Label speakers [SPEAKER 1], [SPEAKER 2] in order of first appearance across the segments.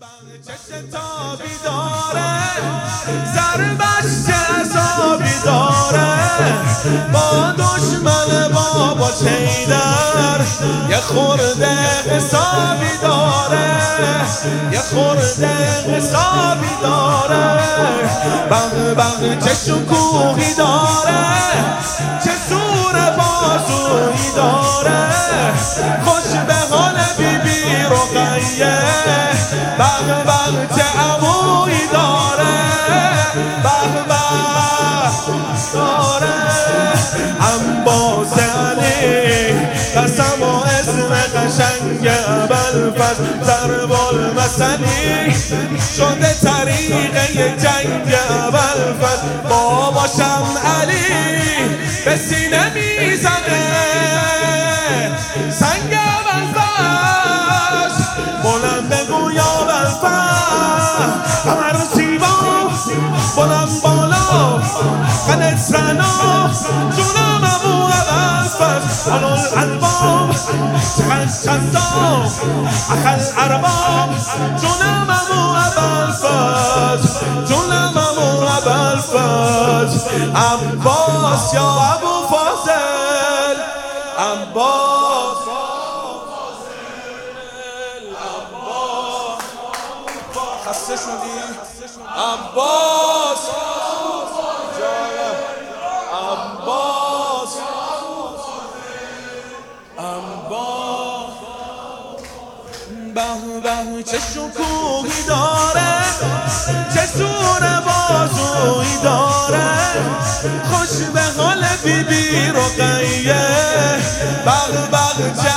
[SPEAKER 1] چشم تابی داره ضربش عذابی داره با دشمن بابا چیدر یه خورده حسابی داره. یه خورده حسابی داره. بغ بغ چه شکوهی داره چه سور بازویی خوش به حال رقیه بغ بغ چه عمویی داره. بغ بغ داره انباز علی قسم و اسم قشنگ بلفز ضرب المثلی شده طریقه جنگ بلفز باباشم علی به سینه می‌زنه قدت سنا جونم ابو بلفز حلو الالباب چقدر چندام اخل ارباب جونم ابو بلفز جونم ابو بلفز عباس یا ابو فاضل عباس خسته شدی عباس چه شکوهی داره چه سور بازویی داره. خوش به حال بی بی رقیه بغ بغ چه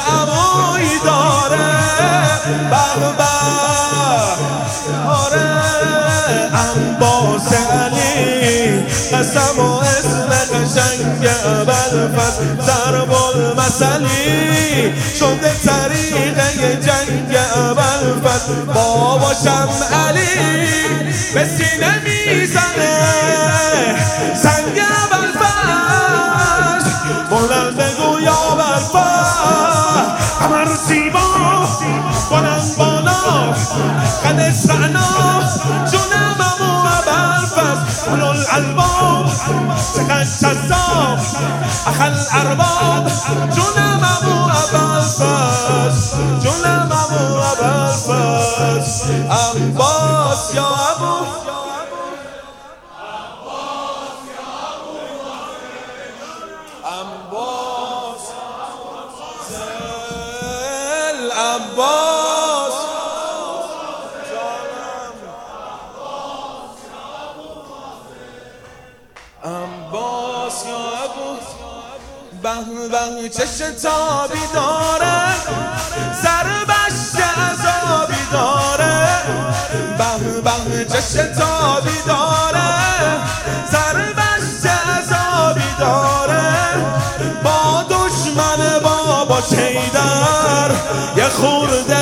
[SPEAKER 1] داره. بغ بغ آره انباس علی قسم اسم قشنگ بلفز ضرب المثلی شده طریقه جنگ بلفز باباشم علی به سینه می‌زنه. سنگ بلفز بلند بگو یا بلفز همه رو زیبا بلند بالا. قد سعنا جونم امو بلفز اولو الالباب چقدر اخل ارباب جونم امو بلفز جونم امو بلفز عباس یا ابو عباس به به چشم تابی داره. ضربش عذابی داره. به به چشم تابی داره. ضربش عذابی داره. با دشمن بابا شیدر. یه خورده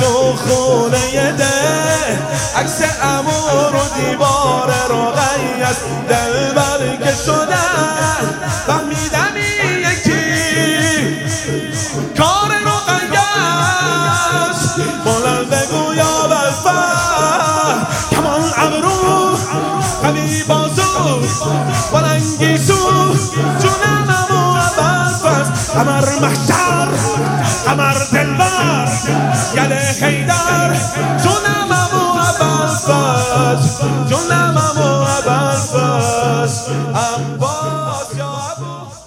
[SPEAKER 1] تو خونه ده. عکس امور و دیوار رو غیز دل برگه شده. فهمیدم یکی. کار رو قیز بلند بگو یا بلفر کمان ابرو قوی بازو. بلنگی سو. جونم امو بلفز قمر محشر. قمر دلبر یل حیدر. جونم امو اول فس جونم امو اول فس عباس یا عباس